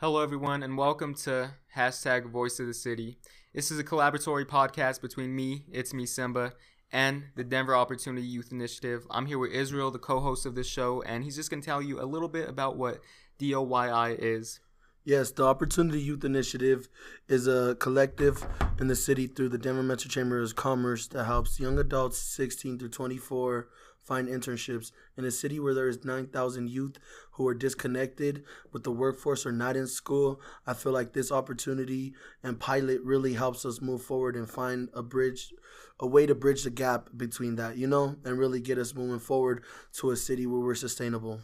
Hello, everyone, and welcome to hashtag Voice of the City. This is a collaboratory podcast between me, it's me Simba, and the Denver Opportunity Youth Initiative. I'm here with Israel, the co-host of this show, and he's just going to tell you a little bit about what DOYI is. Yes, the Opportunity Youth Initiative is a collective in the city through the Denver Metro Chamber of Commerce that helps young adults 16 through 24 find internships in a city where there is 9,000 youth who are disconnected with the workforce or not in school. I feel like this opportunity and pilot really helps us move forward and find a bridge, a way to bridge the gap between that, you know, and really get us moving forward to a city where we're sustainable.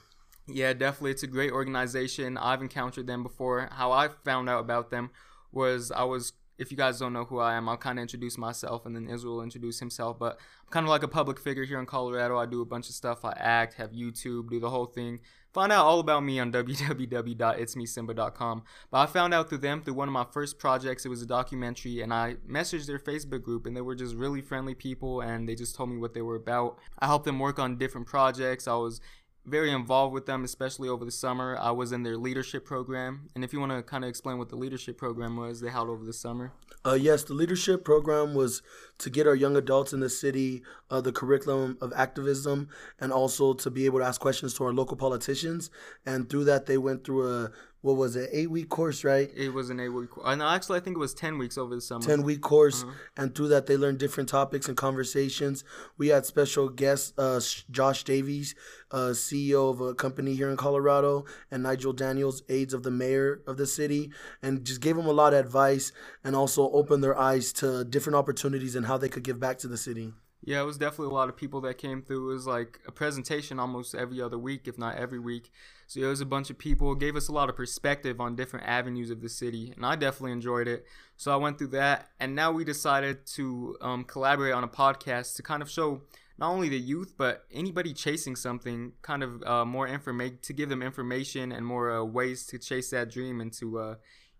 Yeah, definitely. It's a great organization. I've encountered them before. How I found out about them was I was if you guys don't know who I am, I'll kind of introduce myself and then Israel will introduce himself. But I'm kind of like a public figure here in Colorado. I do a bunch of stuff. I act, have YouTube, do the whole thing. Find out all about me on www.itsmesimba.com. But I found out through them, through one of my first projects. It was a documentary, and I messaged their Facebook group, and they were just really friendly people, and they just told me what they were about. I helped them work on different projects. I was very involved with them, especially over the summer. I was in their leadership program. And if you want to kind of explain what the leadership program was they held over the summer. Uh, yes, the leadership program was to get our young adults in the city uh, the curriculum of activism and also to be able to ask questions to our local politicians. And through that, they went through a what was it, eight week course, right? It was an eight week. Course and actually, I think it was ten weeks over the summer. Ten week course, uh-huh. and through that, they learned different topics and conversations. We had special guests, uh, Josh Davies, uh, CEO of a company here in Colorado, and Nigel Daniels, aides of the mayor of the city, and just gave them a lot of advice and also opened their eyes to different opportunities and how they could give back to the city. Yeah, it was definitely a lot of people that came through. It was like a presentation almost every other week, if not every week. So it was a bunch of people. It gave us a lot of perspective on different avenues of the city, and I definitely enjoyed it. So I went through that, and now we decided to um, collaborate on a podcast to kind of show not only the youth but anybody chasing something kind of uh, more information to give them information and more uh, ways to chase that dream and to uh,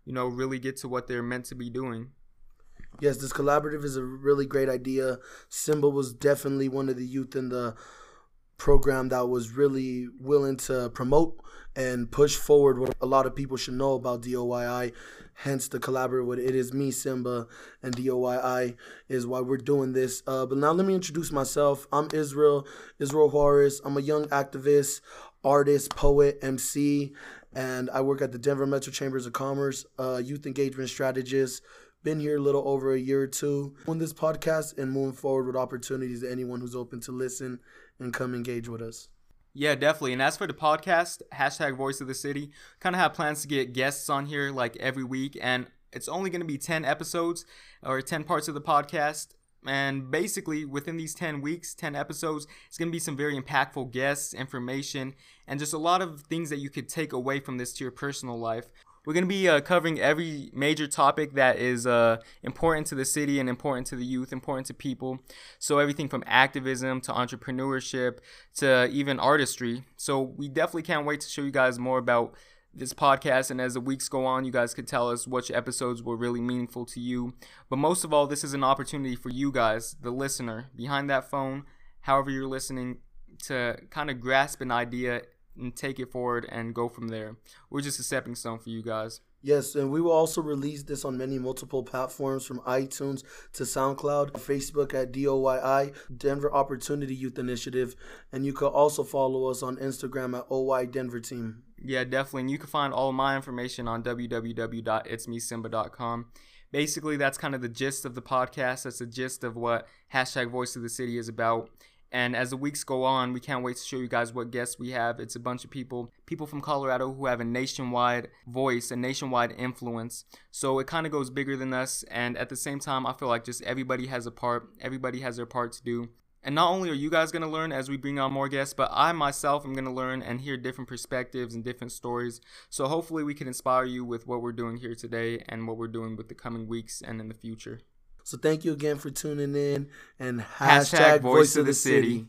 you know really get to what they're meant to be doing Yes, this collaborative is a really great idea. Simba was definitely one of the youth in the program that was really willing to promote and push forward what a lot of people should know about DOYI. Hence, the collaborative with It Is Me, Simba, and DOYI is why we're doing this. Uh, but now let me introduce myself. I'm Israel, Israel Juarez. I'm a young activist, artist, poet, MC, and I work at the Denver Metro Chambers of Commerce, uh, youth engagement strategist, been here a little over a year or two on this podcast and moving forward with opportunities to anyone who's open to listen and come engage with us. Yeah, definitely. And as for the podcast, hashtag Voice of the City, kind of have plans to get guests on here like every week. And it's only going to be 10 episodes or 10 parts of the podcast. And basically, within these 10 weeks, 10 episodes, it's going to be some very impactful guests, information, and just a lot of things that you could take away from this to your personal life. We're going to be uh, covering every major topic that is uh, important to the city and important to the youth, important to people. So, everything from activism to entrepreneurship to even artistry. So, we definitely can't wait to show you guys more about this podcast. And as the weeks go on, you guys could tell us which episodes were really meaningful to you. But most of all, this is an opportunity for you guys, the listener, behind that phone, however you're listening, to kind of grasp an idea and take it forward and go from there. We're just a stepping stone for you guys. Yes, and we will also release this on many multiple platforms from iTunes to SoundCloud, Facebook at DOYI, Denver Opportunity Youth Initiative, and you can also follow us on Instagram at OY Denver Team. Yeah, definitely. And you can find all my information on www.itsmesimba.com. Basically, that's kind of the gist of the podcast. That's the gist of what hashtag Voice of the City is about. And as the weeks go on, we can't wait to show you guys what guests we have. It's a bunch of people, people from Colorado who have a nationwide voice, a nationwide influence. So it kind of goes bigger than us. And at the same time, I feel like just everybody has a part, everybody has their part to do. And not only are you guys going to learn as we bring on more guests, but I myself am going to learn and hear different perspectives and different stories. So hopefully we can inspire you with what we're doing here today and what we're doing with the coming weeks and in the future. So thank you again for tuning in and hashtag, hashtag voice, voice of the city. city.